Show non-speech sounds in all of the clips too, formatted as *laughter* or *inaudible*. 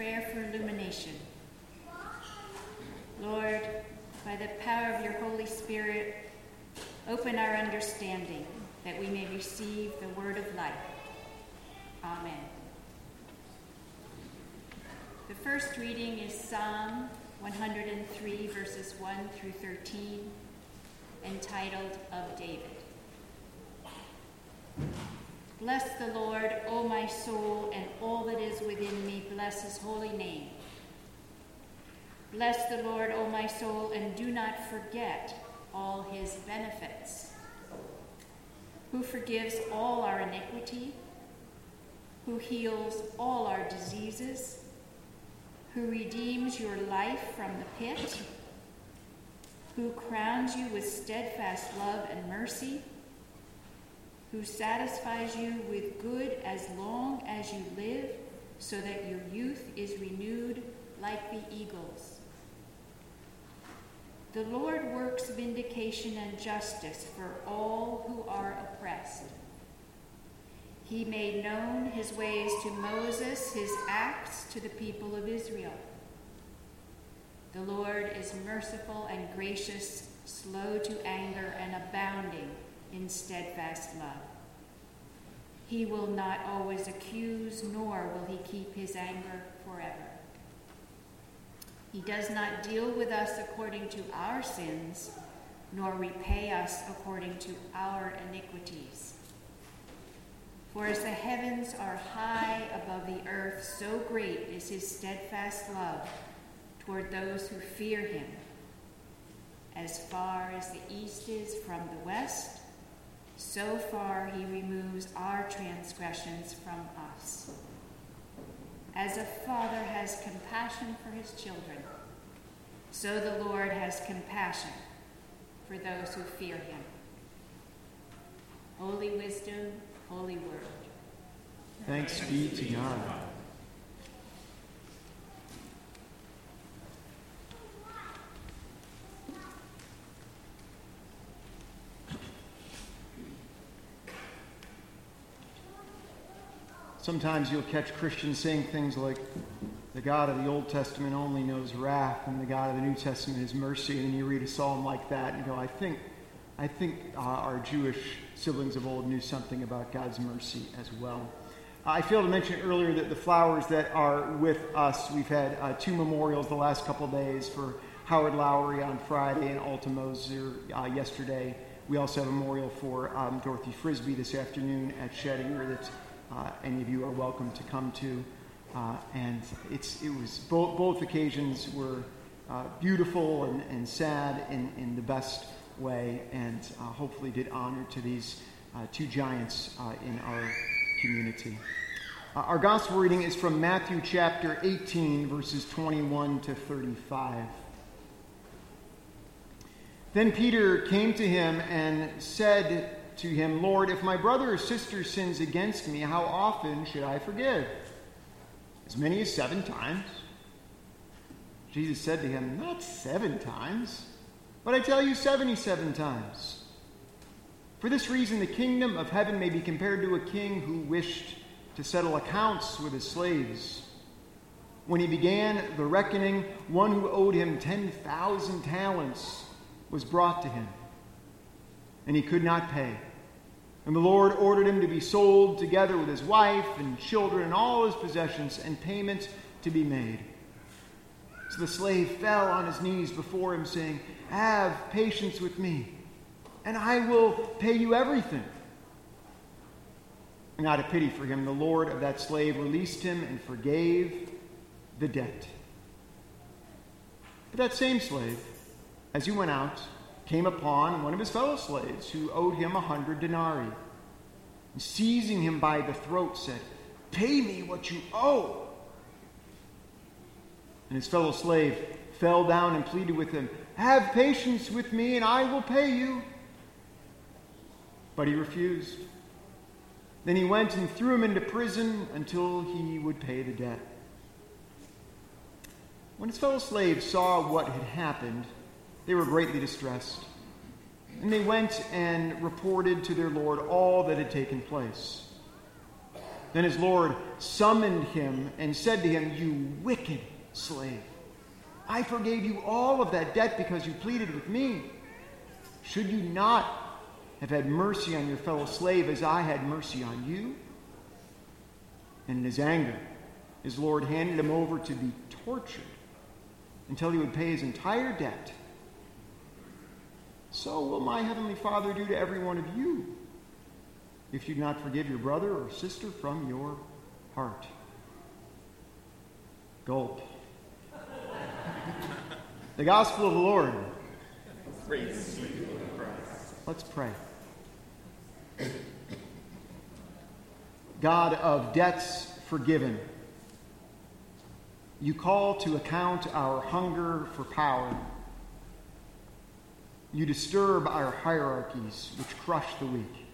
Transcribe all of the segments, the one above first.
prayer for illumination. Lord, by the power of your Holy Spirit, open our understanding that we may receive the word of life. Amen. The first reading is Psalm 103, verses 1 through 13, entitled Of David. Bless the Lord, O my soul, and all that is within me, bless his holy name. Bless the Lord, O my soul, and do not forget all his benefits. Who forgives all our iniquity, who heals all our diseases, who redeems your life from the pit, who crowns you with steadfast love and mercy who satisfies you with good as long as you live, so that your youth is renewed like the eagles. The Lord works vindication and justice for all who are oppressed. He made known his ways to Moses, his acts to the people of Israel. The Lord is merciful and gracious, slow to anger, and abounding in steadfast love. He will not always accuse, nor will he keep his anger forever. He does not deal with us according to our sins, nor repay us according to our iniquities. For as the heavens are high above the earth, so great is his steadfast love toward those who fear him. As far as the east is from the west, so far he removes our transgressions from us. As a father has compassion for his children, so the Lord has compassion for those who fear him. Holy wisdom, holy word. Thanks be to God. Sometimes you'll catch Christians saying things like, the God of the Old Testament only knows wrath, and the God of the New Testament is mercy. And then you read a psalm like that, and you go, I think, I think uh, our Jewish siblings of old knew something about God's mercy as well. I failed to mention earlier that the flowers that are with us, we've had uh, two memorials the last couple days for Howard Lowry on Friday and Alta Moser uh, yesterday. We also have a memorial for um, Dorothy Frisbee this afternoon at Sheddinger that's uh, any of you are welcome to come to. Uh, and it's, it was both, both occasions were uh, beautiful and, and sad in, in the best way, and uh, hopefully did honor to these uh, two giants in our community. our gospel reading is from Matthew chapter 18, verses 21 to 35. Then Peter came to him and said to him, Lord, if my brother or sister sins against me, how often should I forgive? As many as seven times. Jesus said to him, Not seven times, but I tell you, 77 times. For this reason, the kingdom of heaven may be compared to a king who wished to settle accounts with his slaves. When he began the reckoning, one who owed him 10,000 talents was brought to him, and he could not pay. And the Lord ordered him to be sold together with his wife and children and all his possessions, and payment to be made. So the slave fell on his knees before him, saying, Have patience with me, and I will pay you everything. And out of pity for him, the Lord of that slave released him and forgave the debt. But that same slave, as he went out, came upon one of his fellow slaves who owed him a hundred denarii. And seizing him by the throat, said, Pay me what you owe. And his fellow slave fell down and pleaded with him, Have patience with me, and I will pay you. But he refused. Then he went and threw him into prison until he would pay the debt. When his fellow slaves saw what had happened, they were greatly distressed. And they went and reported to their Lord all that had taken place. Then his Lord summoned him and said to him, You wicked slave, I forgave you all of that debt because you pleaded with me. Should you not have had mercy on your fellow slave as I had mercy on you? And in his anger, his Lord handed him over to be tortured until he would pay his entire debt. So will my heavenly Father do to every one of you if you do not forgive your brother or sister from your heart. Gulp. *laughs* the gospel of the Lord. Praise Let's pray. God of debts forgiven, you call to account our hunger for power. You disturb our hierarchies, which crush the weak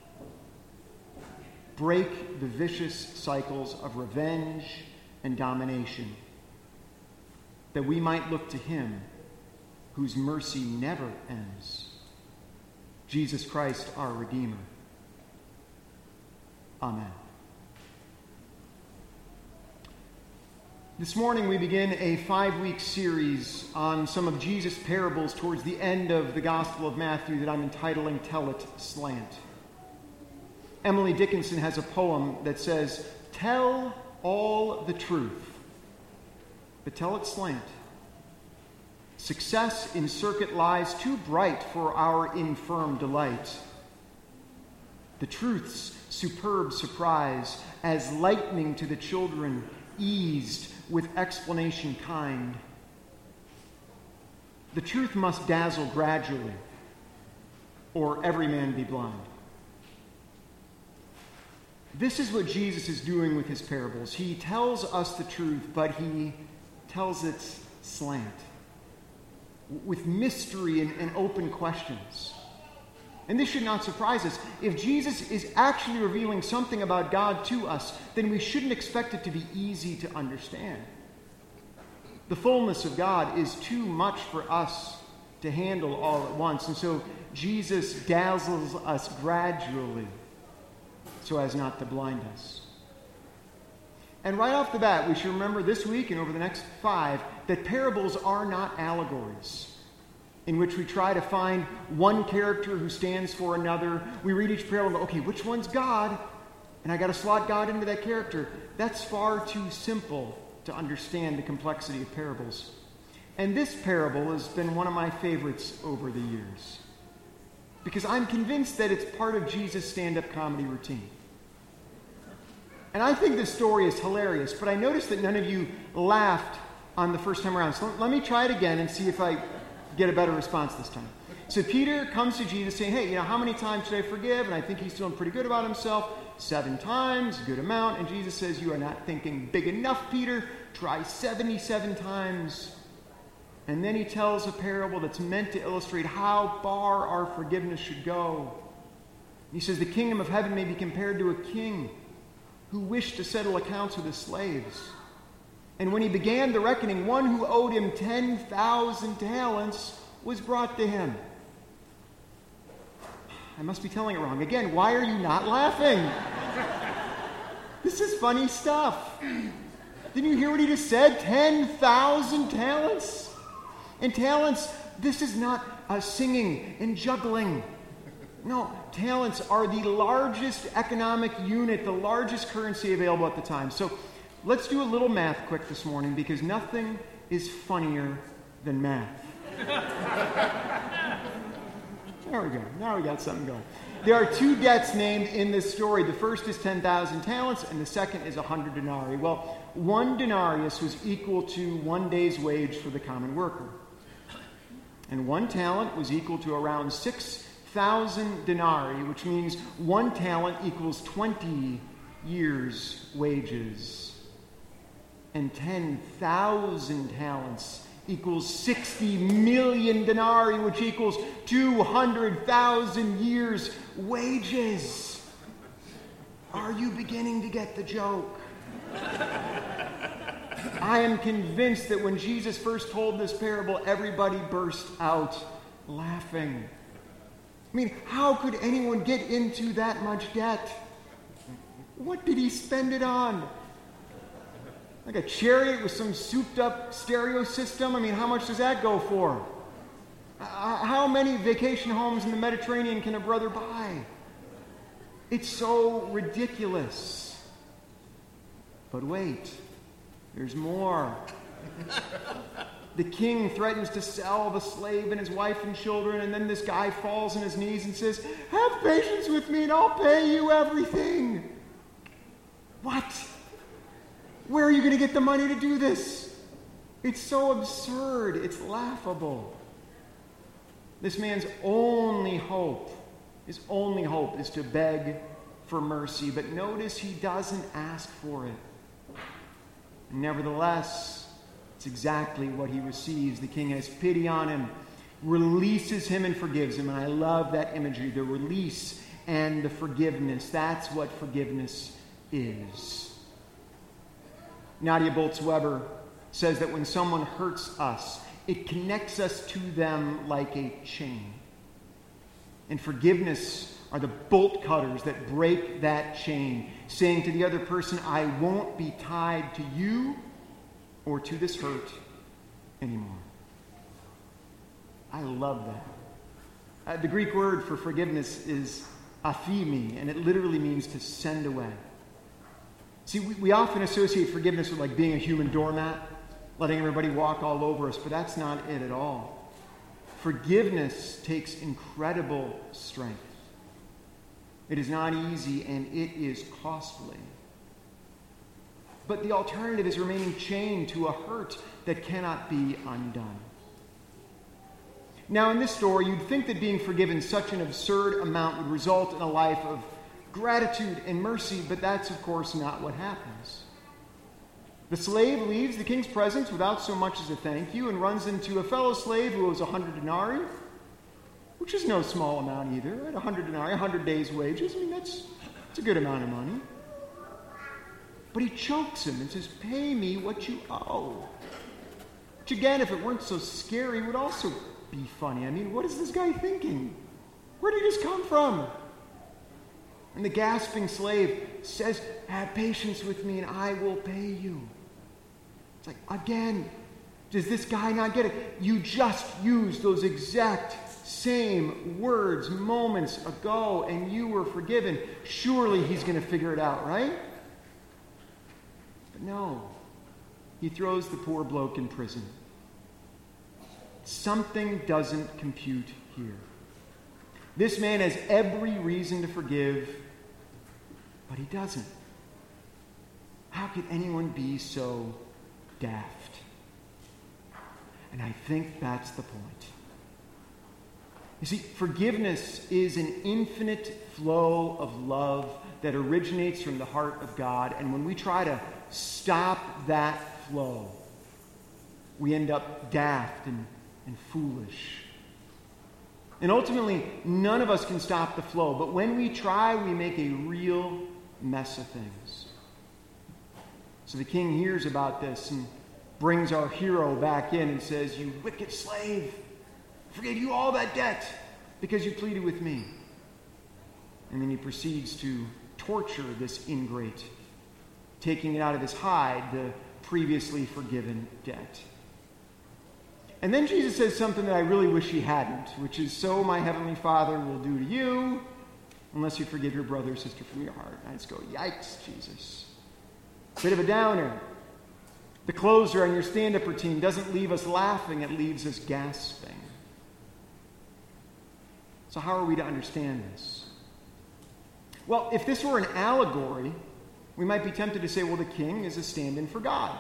break the vicious cycles of revenge and domination, that we might look to Him whose mercy never ends, Jesus Christ, our Redeemer. Amen. This morning, we begin a five week series on some of Jesus' parables towards the end of the Gospel of Matthew that I'm entitling Tell It Slant. Emily Dickinson has a poem that says, Tell all the truth, but tell it slant. Success in circuit lies too bright for our infirm delight. The truth's superb surprise, as lightning to the children, eased with explanation kind. The truth must dazzle gradually, or every man be blind. This is what Jesus is doing with his parables. He tells us the truth, but he tells it slant, with mystery and, and open questions. And this should not surprise us. If Jesus is actually revealing something about God to us, then we shouldn't expect it to be easy to understand. The fullness of God is too much for us to handle all at once. And so Jesus dazzles us gradually so as not to blind us. And right off the bat, we should remember this week and over the next five that parables are not allegories in which we try to find one character who stands for another. We read each parable and go, okay, which one's God? And I got to slot God into that character. That's far too simple to understand the complexity of parables. And this parable has been one of my favorites over the years because I'm convinced that it's part of Jesus' stand up comedy routine. And I think this story is hilarious, but I noticed that none of you laughed on the first time around. So let me try it again and see if I get a better response this time. So Peter comes to Jesus saying, Hey, you know, how many times should I forgive? And I think he's feeling pretty good about himself. Seven times, good amount. And Jesus says, You are not thinking big enough, Peter. Try 77 times. And then he tells a parable that's meant to illustrate how far our forgiveness should go. He says, The kingdom of heaven may be compared to a king who wished to settle accounts with his slaves. And when he began the reckoning, one who owed him 10,000 talents was brought to him. I must be telling it wrong. Again, why are you not laughing? this is funny stuff. Didn't you hear what he just said? 10,000 talents? And talents, this is not uh, singing and juggling. No, talents are the largest economic unit, the largest currency available at the time. So let's do a little math quick this morning because nothing is funnier than math. *laughs* there we go. Now we got something going. There are two debts named in this story. The first is 10,000 talents, and the second is 100 denarii. Well, one denarius was equal to one day's wage for the common worker. And one talent was equal to around six thousand denarii, which means one talent equals 20 years' wages. And 10,000 talents equals 60 million denarii, which equals 200,000 years' wages. Are you beginning to get the joke? *laughs* I am convinced that when Jesus first told this parable, everybody burst out laughing. I mean, how could anyone get into that much debt? What did he spend it on? Like a chariot with some souped up stereo system? I mean, how much does that go for? How many vacation homes in the Mediterranean can a brother buy? It's so ridiculous. But wait, there's more. the king threatens to sell the slave and his wife and children, and then this guy falls on his knees and says, Have patience with me and I'll pay you everything. What? Where are you going to get the money to do this? It's so absurd. It's laughable. This man's only hope, his only hope is to beg for mercy. But notice he doesn't ask for it. Nevertheless, it's exactly what he receives. The king has pity on him, releases him, and forgives him. And I love that imagery the release and the forgiveness. That's what forgiveness is. Nadia Bolz Weber says that when someone hurts us, it connects us to them like a chain. And forgiveness are the bolt cutters that break that chain, saying to the other person, I won't be tied to you or to this hurt anymore. I love that. Uh, the Greek word for forgiveness is aphiemi, and it literally means to send away. See, we, we often associate forgiveness with like being a human doormat, letting everybody walk all over us, but that's not it at all. Forgiveness takes incredible strength. It is not easy and it is costly. But the alternative is remaining chained to a hurt that cannot be undone. Now, in this story, you'd think that being forgiven such an absurd amount would result in a life of gratitude and mercy, but that's, of course, not what happens. The slave leaves the king's presence without so much as a thank you and runs into a fellow slave who owes a hundred denarii, which is no small amount either, right? A hundred denarii, a hundred days' wages. I mean, that's, that's a good amount of money. But he chokes him and says, Pay me what you owe. Which, again, if it weren't so scary, would also be funny. I mean, what is this guy thinking? Where did he just come from? And the gasping slave says, Have patience with me and I will pay you. It's like, again, does this guy not get it? You just used those exact same words moments ago and you were forgiven. Surely he's going to figure it out, right? But no. He throws the poor bloke in prison. Something doesn't compute here. This man has every reason to forgive, but he doesn't. How could anyone be so daft. And I think that's the point. You see, forgiveness is an infinite flow of love that originates from the heart of God. And when we try to stop that flow, we end up daft and, and foolish. And ultimately, none of us can stop the flow. But when we try, we make a real mess of things. So the king hears about this and brings our hero back in and says, You wicked slave, I forgave you all that debt because you pleaded with me. And then he proceeds to torture this ingrate, taking it out of his hide, the previously forgiven debt. And then Jesus says something that I really wish he hadn't, which is, So my heavenly Father will do to you unless you forgive your brother or sister from your heart. I just go, Yikes, Jesus. Bit of a downer. The closer on your stand up routine doesn't leave us laughing, it leaves us gasping. So, how are we to understand this? Well, if this were an allegory, we might be tempted to say, well, the king is a stand in for God.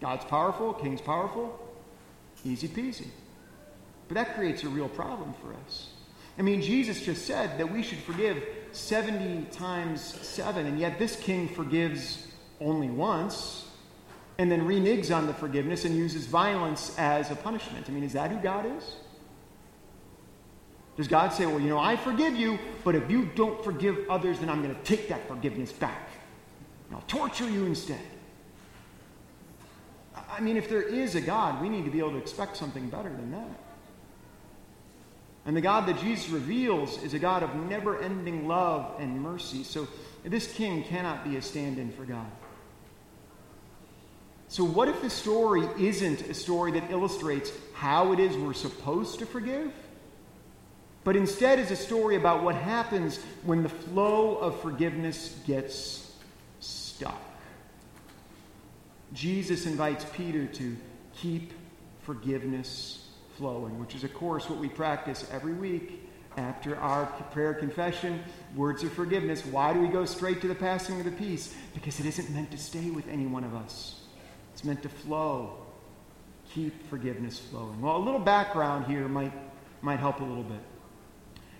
God's powerful, king's powerful, easy peasy. But that creates a real problem for us. I mean, Jesus just said that we should forgive 70 times 7, and yet this king forgives only once and then reneges on the forgiveness and uses violence as a punishment. I mean, is that who God is? Does God say, well, you know, I forgive you, but if you don't forgive others, then I'm going to take that forgiveness back. And I'll torture you instead. I mean, if there is a God, we need to be able to expect something better than that. And the God that Jesus reveals is a God of never ending love and mercy. So This king cannot be a stand in for God. So, what if the story isn't a story that illustrates how it is we're supposed to forgive? But instead is a story about what happens when the flow of forgiveness gets stuck. Jesus invites Peter to keep forgiveness flowing, which is, of course, what we practice every week after our prayer confession, words of forgiveness. Why do we go straight to the passing of the peace? Because it isn't meant to stay with any one of us, it's meant to flow. Keep forgiveness flowing. Well, a little background here might, might help a little bit.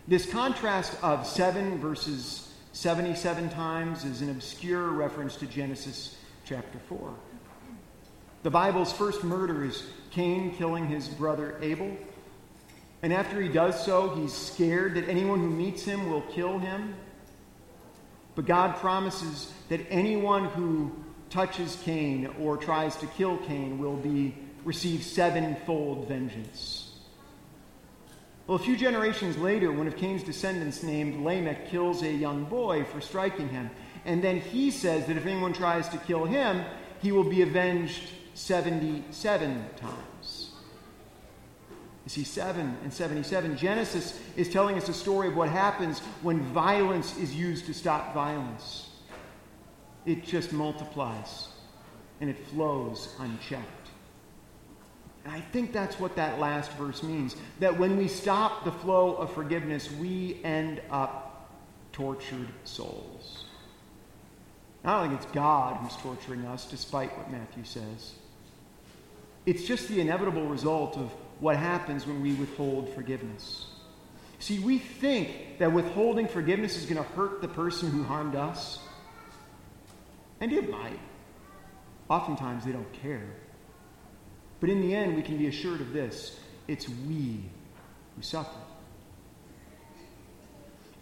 This contrast of 7 verses 77 times is an obscure reference to Genesis chapter 4. The Bible's first murder is Cain killing his brother Abel. And after he does so, he's scared that anyone who meets him will kill him. But God promises that anyone who touches Cain or tries to kill Cain will be receive sevenfold vengeance. Well, a few generations later, one of Cain's descendants named Lamech kills a young boy for striking him. And then he says that if anyone tries to kill him, he will be avenged 77 times. You see, 7 and 77. Genesis is telling us a story of what happens when violence is used to stop violence. It just multiplies and it flows unchecked. And I think that's what that last verse means. That when we stop the flow of forgiveness, we end up tortured souls. I don't think it's God who's torturing us, despite what Matthew says. It's just the inevitable result of what happens when we withhold forgiveness. See, we think that withholding forgiveness is going to hurt the person who harmed us. And it might. Oftentimes they don't care. But in the end, we can be assured of this it's we who suffer.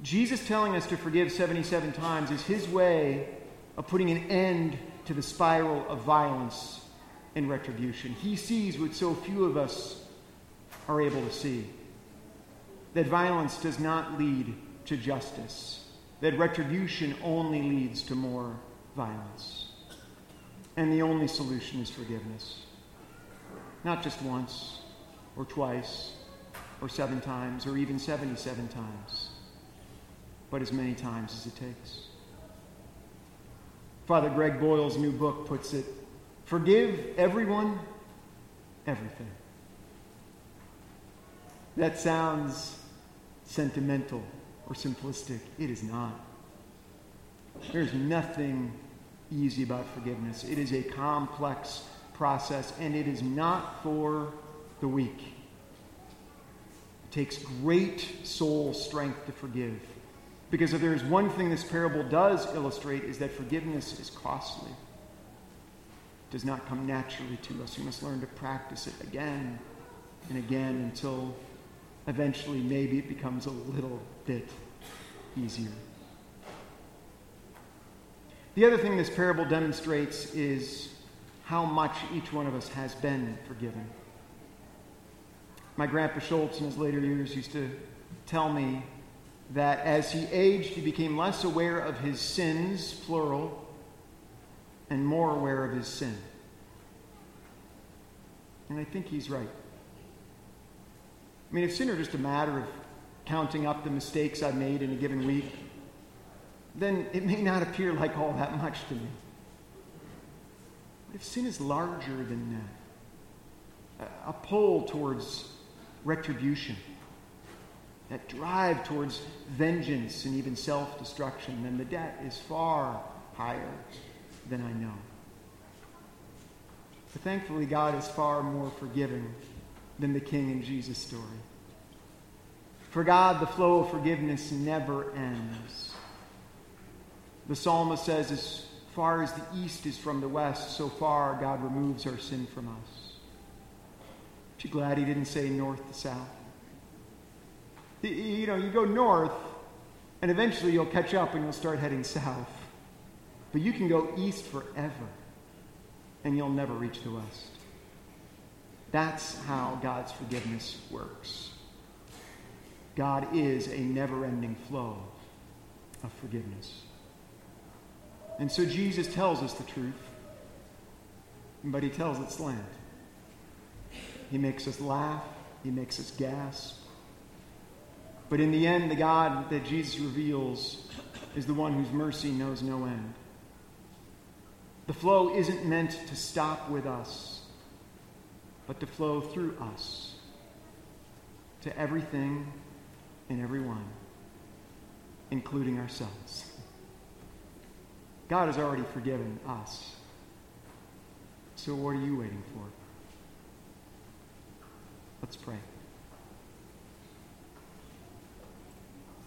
Jesus telling us to forgive 77 times is his way of putting an end to the spiral of violence in retribution. He sees what so few of us are able to see that violence does not lead to justice, that retribution only leads to more violence. And the only solution is forgiveness. Not just once, or twice, or seven times, or even 77 times, but as many times as it takes. Father Greg Boyle's new book puts it Forgive everyone, everything. That sounds sentimental or simplistic. It is not. There's nothing easy about forgiveness. It is a complex process, and it is not for the weak. It takes great soul strength to forgive. Because if there is one thing this parable does illustrate, is that forgiveness is costly does not come naturally to us. We must learn to practice it again and again until eventually maybe it becomes a little bit easier. The other thing this parable demonstrates is how much each one of us has been forgiven. My grandpa Schultz in his later years used to tell me that as he aged, he became less aware of his sins, plural, and more aware his sin. And I think he's right. I mean, if sin are just a matter of counting up the mistakes I've made in a given week, then it may not appear like all that much to me. But if sin is larger than that, a pull towards retribution, that drive towards vengeance and even self destruction, then the debt is far higher than I know. But thankfully, God is far more forgiving than the king in Jesus' story. For God, the flow of forgiveness never ends. The psalmist says, as far as the east is from the west, so far God removes our sin from us. Aren't you glad he didn't say north to south? You know, you go north, and eventually you'll catch up and you'll start heading south. But you can go east forever, and you'll never reach the west. That's how God's forgiveness works. God is a never ending flow of forgiveness. And so Jesus tells us the truth, but he tells it slant. He makes us laugh, he makes us gasp. But in the end, the God that Jesus reveals is the one whose mercy knows no end. The flow isn't meant to stop with us, but to flow through us to everything and everyone, including ourselves. God has already forgiven us. So what are you waiting for? Let's pray.